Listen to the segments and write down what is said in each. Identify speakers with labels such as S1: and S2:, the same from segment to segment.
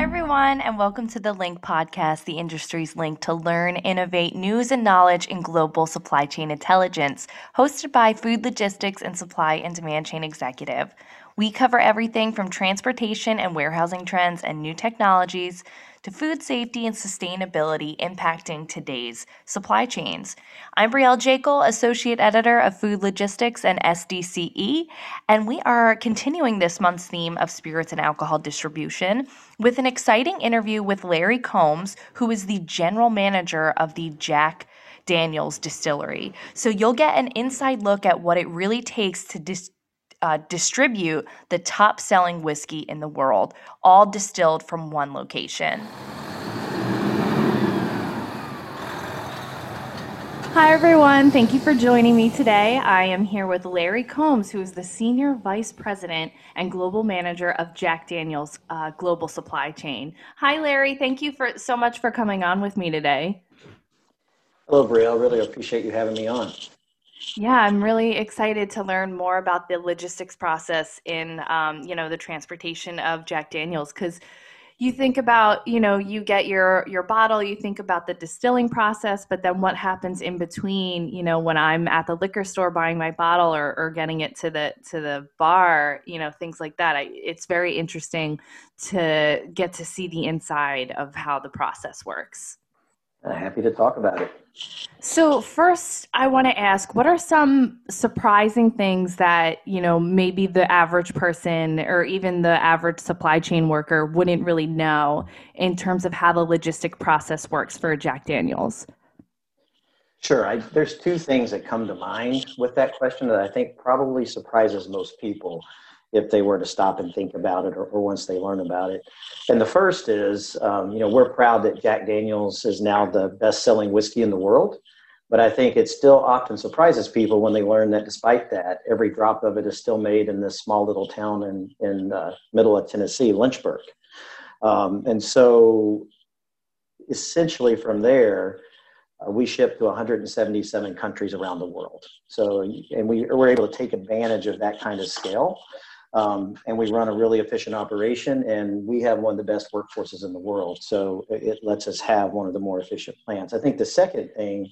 S1: Hi, everyone, and welcome to the Link Podcast, the industry's link to learn, innovate, news, and knowledge in global supply chain intelligence, hosted by Food Logistics and Supply and Demand Chain Executive. We cover everything from transportation and warehousing trends and new technologies to food safety and sustainability impacting today's supply chains. I'm Brielle Jaekel, Associate Editor of Food Logistics and SDCE, and we are continuing this month's theme of spirits and alcohol distribution with an exciting interview with Larry Combs, who is the General Manager of the Jack Daniels Distillery. So you'll get an inside look at what it really takes to dis- uh, distribute the top selling whiskey in the world, all distilled from one location. Hi, everyone. Thank you for joining me today. I am here with Larry Combs, who is the Senior Vice President and Global Manager of Jack Daniels uh, Global Supply Chain. Hi, Larry. Thank you for so much for coming on with me today.
S2: Hello, Brielle. Really appreciate you having me on.
S1: Yeah, I'm really excited to learn more about the logistics process in, um, you know, the transportation of Jack Daniels because you think about, you know, you get your your bottle, you think about the distilling process, but then what happens in between, you know, when I'm at the liquor store buying my bottle or, or getting it to the to the bar, you know, things like that. I, it's very interesting to get to see the inside of how the process works.
S2: Uh, happy to talk about it.
S1: So first, I want to ask, what are some surprising things that you know maybe the average person or even the average supply chain worker wouldn't really know in terms of how the logistic process works for Jack Daniels?
S2: Sure. I, there's two things that come to mind with that question that I think probably surprises most people if they were to stop and think about it or, or once they learn about it. And the first is, um, you know, we're proud that Jack Daniels is now the best selling whiskey in the world. But I think it still often surprises people when they learn that despite that, every drop of it is still made in this small little town in, in uh, middle of Tennessee, Lynchburg. Um, and so essentially from there, uh, we ship to 177 countries around the world. So, and we, we're able to take advantage of that kind of scale um, and we run a really efficient operation, and we have one of the best workforces in the world. So it lets us have one of the more efficient plants. I think the second thing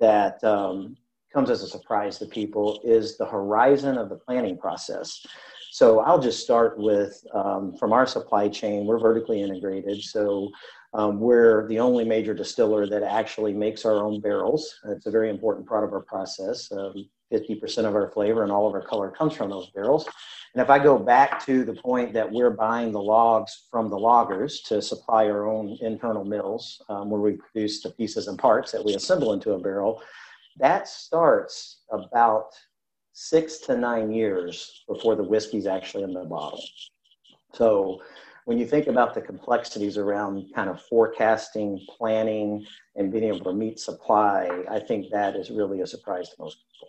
S2: that um, comes as a surprise to people is the horizon of the planning process. So I'll just start with um, from our supply chain, we're vertically integrated. So um, we're the only major distiller that actually makes our own barrels. It's a very important part of our process. Um, 50% of our flavor and all of our color comes from those barrels. And if I go back to the point that we're buying the logs from the loggers to supply our own internal mills, um, where we produce the pieces and parts that we assemble into a barrel, that starts about six to nine years before the whiskey's actually in the bottle. So when you think about the complexities around kind of forecasting, planning, and being able to meet supply, I think that is really a surprise to most people.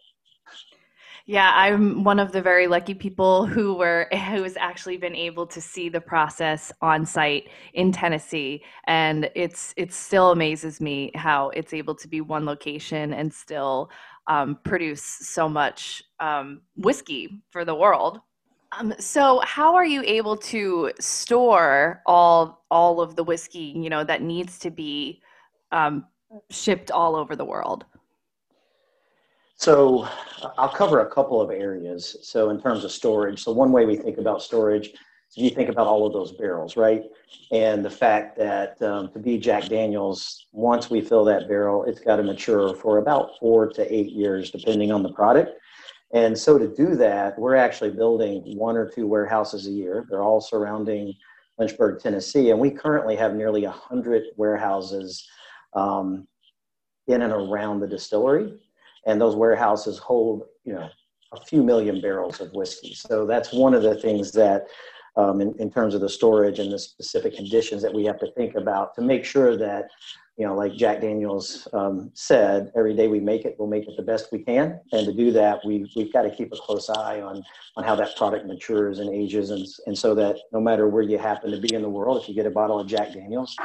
S1: Yeah, I'm one of the very lucky people who were who has actually been able to see the process on site in Tennessee, and it's it still amazes me how it's able to be one location and still um, produce so much um, whiskey for the world. Um, so, how are you able to store all all of the whiskey you know that needs to be um, shipped all over the world?
S2: So I'll cover a couple of areas. So in terms of storage, so one way we think about storage is you think about all of those barrels, right? And the fact that um, to be Jack Daniels, once we fill that barrel, it's got to mature for about four to eight years, depending on the product. And so to do that, we're actually building one or two warehouses a year. They're all surrounding Lynchburg, Tennessee, and we currently have nearly 100 warehouses um, in and around the distillery and those warehouses hold you know a few million barrels of whiskey. So that's one of the things that, um, in, in terms of the storage and the specific conditions that we have to think about to make sure that, you know, like Jack Daniels um, said, every day we make it, we'll make it the best we can. And to do that, we, we've got to keep a close eye on, on how that product matures and ages. And, and so that no matter where you happen to be in the world, if you get a bottle of Jack Daniels,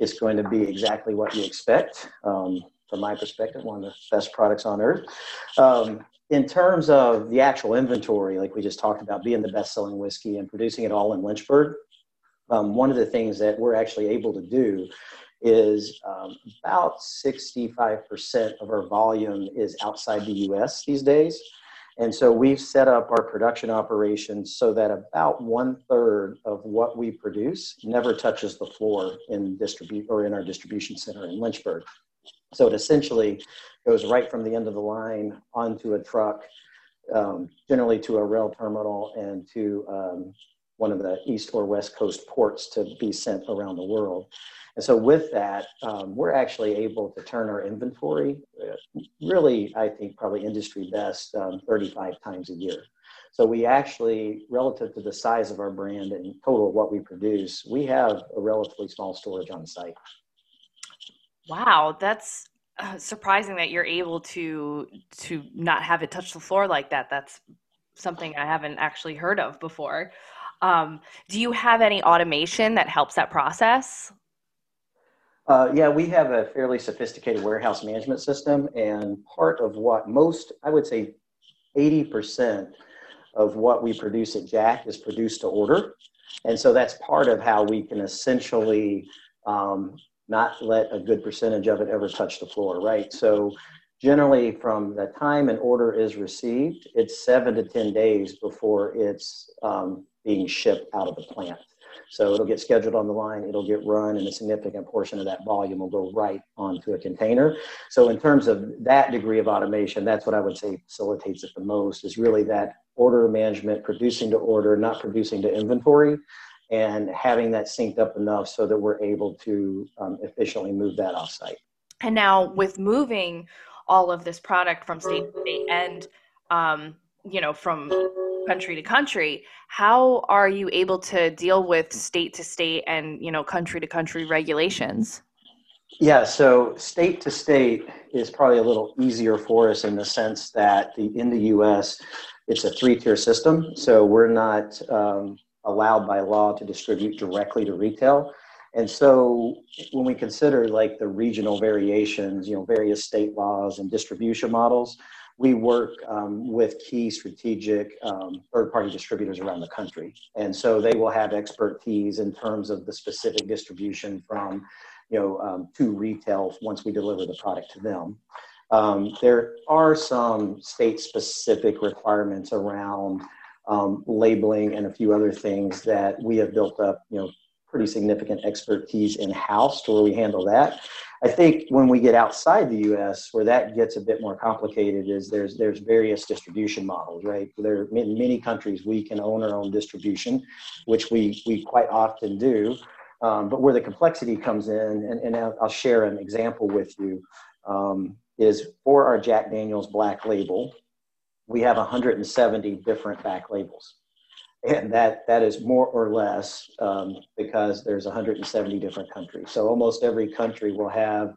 S2: it's going to be exactly what you expect. Um, from my perspective, one of the best products on earth. Um, in terms of the actual inventory, like we just talked about, being the best selling whiskey and producing it all in Lynchburg, Um, one of the things that we're actually able to do is um, about 65% of our volume is outside the US these days. And so we've set up our production operations so that about one third of what we produce never touches the floor in distribute or in our distribution center in Lynchburg. So it essentially goes right from the end of the line onto a truck, um, generally to a rail terminal and to um, one of the east or west coast ports to be sent around the world. And so with that, um, we're actually able to turn our inventory, uh, really, I think probably industry best, um, 35 times a year. So we actually, relative to the size of our brand and total what we produce, we have a relatively small storage on site.
S1: Wow, that's uh, surprising that you're able to to not have it touch the floor like that. That's something I haven't actually heard of before. Um, do you have any automation that helps that process?
S2: Uh, yeah, we have a fairly sophisticated warehouse management system, and part of what most, I would say, 80% of what we produce at Jack is produced to order. And so that's part of how we can essentially um, not let a good percentage of it ever touch the floor, right? So generally from the time an order is received, it's seven to 10 days before it's um, being shipped out of the plant. So it'll get scheduled on the line, it'll get run, and a significant portion of that volume will go right onto a container. So in terms of that degree of automation, that's what I would say facilitates it the most is really that order management, producing to order, not producing to inventory, and having that synced up enough so that we're able to um, efficiently move that offsite.
S1: And now with moving all of this product from state to state and um, you know from country to country how are you able to deal with state to state and you know country to country regulations
S2: yeah so state to state is probably a little easier for us in the sense that the in the us it's a three tier system so we're not um, allowed by law to distribute directly to retail and so when we consider like the regional variations you know various state laws and distribution models we work um, with key strategic um, third party distributors around the country. And so they will have expertise in terms of the specific distribution from, you know, um, to retail once we deliver the product to them. Um, there are some state specific requirements around um, labeling and a few other things that we have built up, you know, pretty significant expertise in house to where we handle that. I think when we get outside the U.S., where that gets a bit more complicated, is there's there's various distribution models, right? There in many countries we can own our own distribution, which we we quite often do. Um, but where the complexity comes in, and, and I'll, I'll share an example with you, um, is for our Jack Daniels Black Label, we have 170 different back labels and that that is more or less um, because there's 170 different countries. So almost every country will have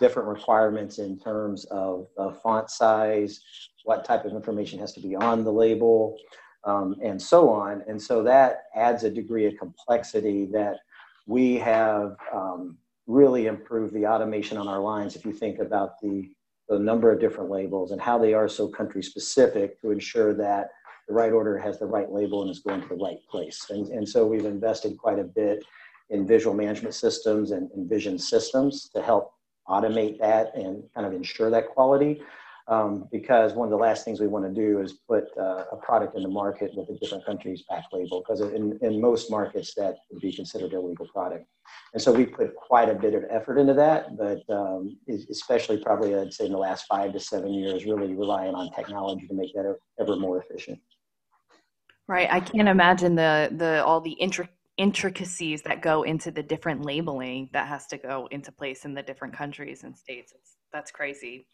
S2: different requirements in terms of uh, font size, what type of information has to be on the label, um, and so on. And so that adds a degree of complexity that we have um, really improved the automation on our lines. If you think about the the number of different labels and how they are so country specific to ensure that the right order has the right label and is going to the right place. And, and so we've invested quite a bit in visual management systems and, and vision systems to help automate that and kind of ensure that quality. Um, because one of the last things we want to do is put uh, a product in the market with a different country's back label, because in, in most markets that would be considered a legal product. And so we put quite a bit of effort into that, but um, especially probably I'd say in the last five to seven years, really relying on technology to make that ever more efficient.
S1: Right. I can't imagine the the all the intric- intricacies that go into the different labeling that has to go into place in the different countries and states. It's, that's crazy.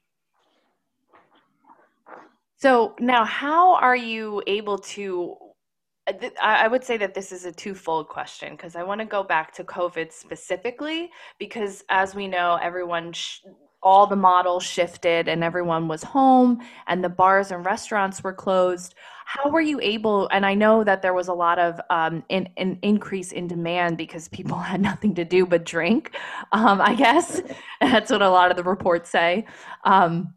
S1: So now, how are you able to? Uh, I would say that this is a twofold question because I want to go back to COVID specifically because, as we know, everyone sh- all the models shifted and everyone was home and the bars and restaurants were closed how were you able and i know that there was a lot of um, an, an increase in demand because people had nothing to do but drink um, i guess that's what a lot of the reports say um,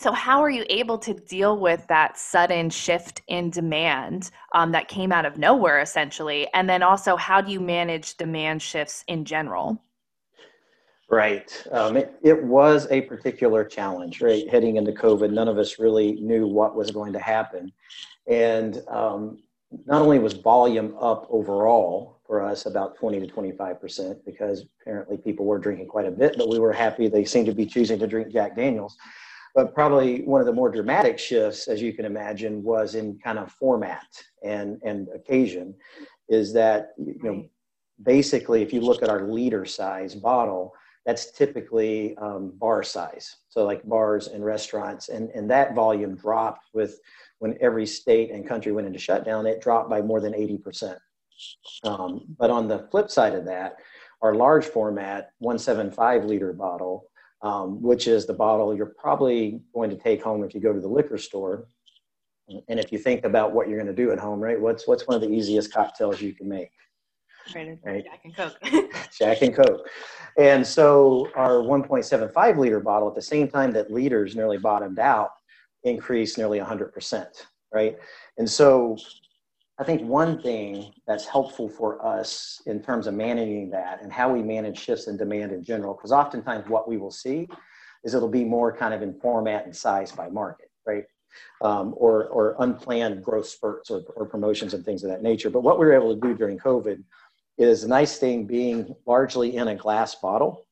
S1: So, how are you able to deal with that sudden shift in demand um, that came out of nowhere, essentially? And then also, how do you manage demand shifts in general?
S2: Right. Um, it, it, was a particular challenge, right? Heading into COVID, none of us really knew what was going to happen. And um, not only was volume up overall for us about 20 to 25%, because apparently people were drinking quite a bit, but we were happy they seemed to be choosing to drink Jack Daniels. But probably one of the more dramatic shifts, as you can imagine, was in kind of format and, and occasion, is that, you know, basically if you look at our liter size bottle, that's typically um, bar size. So like bars and restaurants, and, and that volume dropped with when every state and country went into shutdown, it dropped by more than 80%. Um, but on the flip side of that, our large format 175 liter bottle um, which is the bottle you're probably going to take home if you go to the liquor store. And if you think about what you're going to do at home, right? What's what's one of the easiest cocktails you can make?
S1: Right? Jack and Coke.
S2: Jack and Coke. And so our 1.75 liter bottle, at the same time that liters nearly bottomed out, increased nearly 100%, right? And so I think one thing that's helpful for us in terms of managing that and how we manage shifts in demand in general, because oftentimes what we will see is it'll be more kind of in format and size by market, right? Um, or, or unplanned growth spurts or, or promotions and things of that nature. But what we were able to do during COVID is a nice thing being largely in a glass bottle.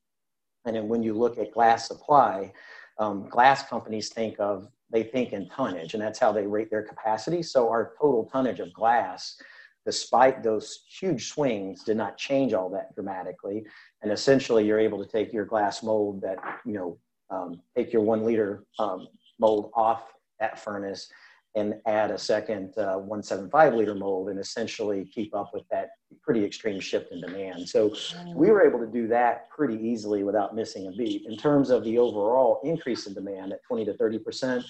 S2: And then when you look at glass supply, um, glass companies think of they think in tonnage, and that's how they rate their capacity. So our total tonnage of glass, despite those huge swings, did not change all that dramatically. And essentially, you're able to take your glass mold that you know, um, take your one liter um, mold off that furnace and add a second uh, 175 liter mold and essentially keep up with that pretty extreme shift in demand. So we were able to do that pretty easily without missing a beat. In terms of the overall increase in demand at 20 to 30 percent,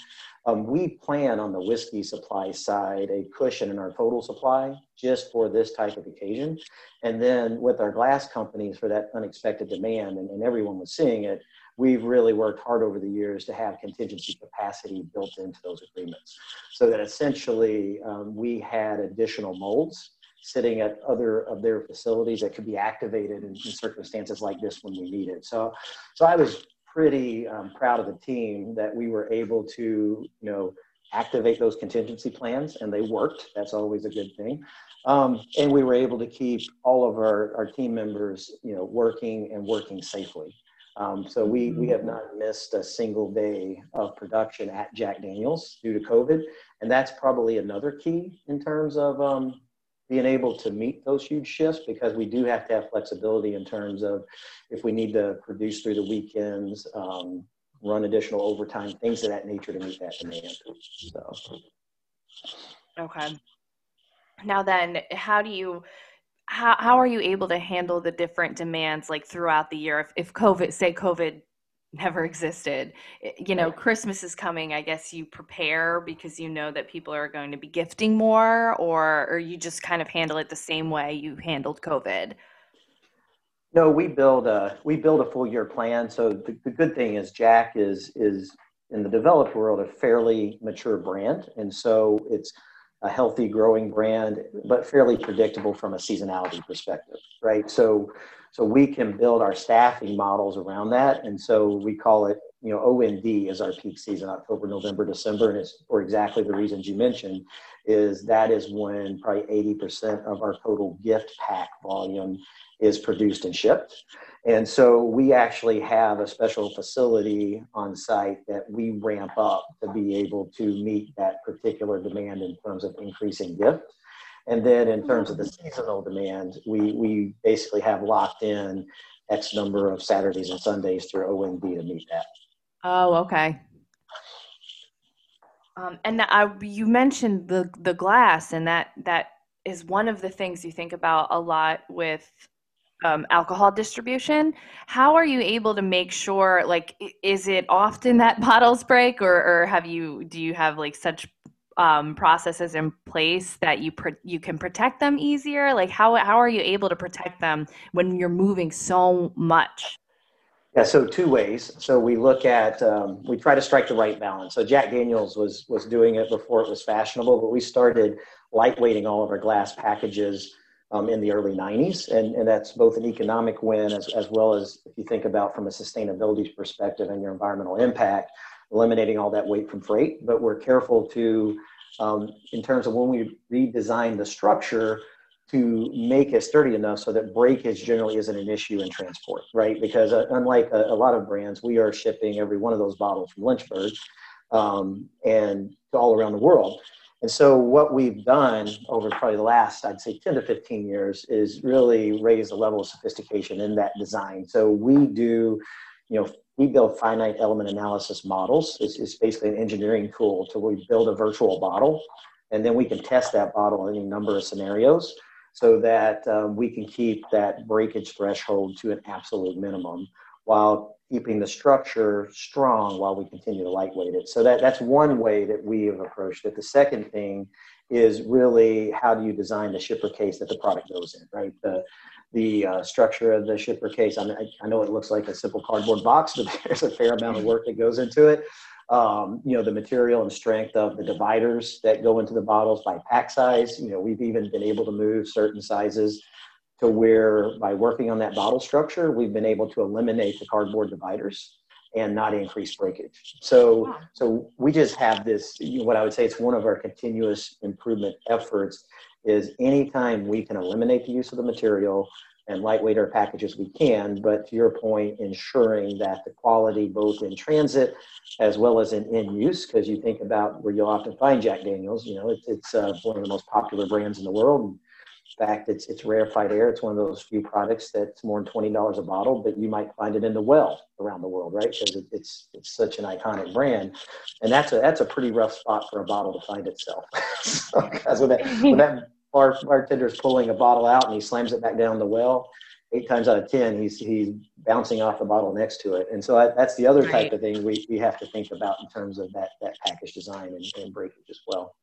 S2: um, we plan on the whiskey supply side a cushion in our total supply just for this type of occasion. And then with our glass companies for that unexpected demand, and, and everyone was seeing it, we've really worked hard over the years to have contingency capacity built into those agreements so that essentially um, we had additional molds sitting at other of their facilities that could be activated in, in circumstances like this when we need it. So, so I was pretty um, proud of the team that we were able to, you know, activate those contingency plans and they worked. That's always a good thing. Um, and we were able to keep all of our, our team members, you know, working and working safely. Um, so we, we have not missed a single day of production at Jack Daniels due to COVID. And that's probably another key in terms of um, being able to meet those huge shifts because we do have to have flexibility in terms of if we need to produce through the weekends, um, run additional overtime, things of that nature to meet that demand. So.
S1: Okay. Now then, how do you how, how are you able to handle the different demands like throughout the year if, if covid say covid never existed? Eh, you know christmas is coming i guess you prepare because you know that people are going to be gifting more or or you just kind of handle it the same way you handled covid?
S2: No we build a we build a full year plan. So the, the good thing is jack is is in the developed world a fairly mature brand. And so it's a healthy growing brand, but fairly predictable from a seasonality perspective, right? So, so we can build our staffing models around that. And so we call it, you know, OND is our peak season, October, November, December. And it's for exactly the reasons you mentioned, is that is when probably 80% of our total gift pack volume is produced and shipped. And so we actually have a special facility on site that we ramp up to be able to meet that particular demand in terms of increasing gift. And then in terms of the seasonal demand, we, we basically have locked in X number of Saturdays and Sundays through OND to meet that.
S1: Oh, okay. Um, and I, you mentioned the the glass, and that that is one of the things you think about a lot with um, alcohol distribution. How are you able to make sure like is it often that bottles break or, or have you do you have like such um, processes in place that you pr- you can protect them easier? Like how, how are you able to protect them when you're moving so much
S2: Yeah, so two ways. So we look at um, we try to strike the right balance. So Jack Daniels was was doing it before it was fashionable, but we started lightweighting all of our glass packages um, in the early 90s, and, and that's both an economic win as, as well as if you think about from a sustainability perspective and your environmental impact, eliminating all that weight from freight. But we're careful to, um, in terms of when we redesign the structure, to make it sturdy enough so that breakage generally isn't an issue in transport, right? Because uh, unlike a, a, lot of brands, we are shipping every one of those bottles from Lynchburg um, and all around the world. And so what we've done over probably the last, I'd say 10 to 15 years is really raise the level of sophistication in that design. So we do, you know, we build finite element analysis models. It's, it's basically an engineering tool to we build a virtual bottle and then we can test that bottle in a number of scenarios so that um, we can keep that breakage threshold to an absolute minimum while keeping the structure strong while we continue to lightweight it. So that, that's one way that we have approached it. The second thing is really how do you design the shipper case that the product goes in, right? The, the uh, structure of the shipper case. I, mean, I, I, know it looks like a simple cardboard box, but there's a fair amount of work that goes into it. Um, you know, the material and strength of the dividers that go into the bottles by pack size. You know, we've even been able to move certain sizes to where by working on that bottle structure, we've been able to eliminate the cardboard dividers and not increase breakage. So, so we just have this, you know, what I would say it's one of our continuous improvement efforts is anytime we can eliminate the use of the material and lightweight our packages, we can, but to your point, ensuring that the quality both in transit as well as in in use, because you think about where you'll often find Jack Daniels, you know, it's, it's uh, one of the most popular brands in the world In fact, it's it's rarefied air. It's one of those few products that's more than twenty dollars a bottle, but you might find it in the well around the world, right? Because it, it's it's such an iconic brand, and that's a that's a pretty rough spot for a bottle to find itself. Because when that when that bar, bartender's pulling a bottle out and he slams it back down the well, eight times out of ten he's he's bouncing off the bottle next to it, and so I, that's the other right. type of thing we, we have to think about in terms of that that package design and, and breakage as well.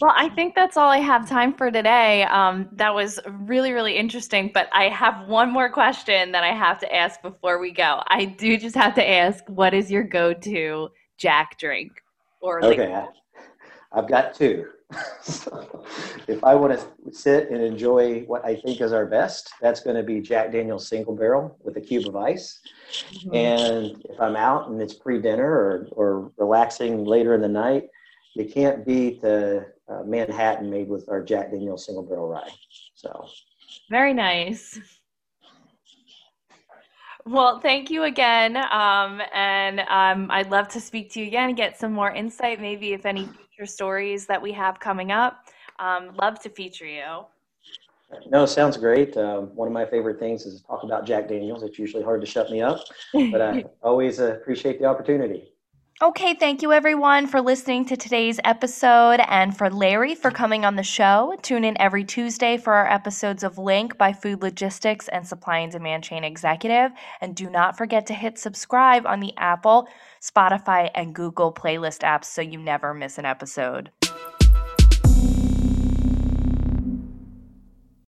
S1: Well, I think that's all I have time for today. Um, that was really, really interesting. But I have one more question that I have to ask before we go. I do just have to ask what is your go to Jack drink?
S2: Or okay, like- I've got two. if I want to sit and enjoy what I think is our best, that's going to be Jack Daniel's single barrel with a cube of ice. Mm-hmm. And if I'm out and it's pre dinner or, or relaxing later in the night, you can't beat the uh, Manhattan made with our Jack Daniel's single barrel rye. So
S1: very nice. Well, thank you again. Um, and um, I'd love to speak to you again and get some more insight, maybe if any stories that we have coming up. Um, love to feature you.
S2: No, sounds great. Um, one of my favorite things is to talk about Jack Daniels. It's usually hard to shut me up, but I always uh, appreciate the opportunity.
S1: Okay, thank you everyone for listening to today's episode and for Larry for coming on the show. Tune in every Tuesday for our episodes of Link by Food Logistics and Supply and Demand Chain Executive. And do not forget to hit subscribe on the Apple, Spotify, and Google playlist apps so you never miss an episode.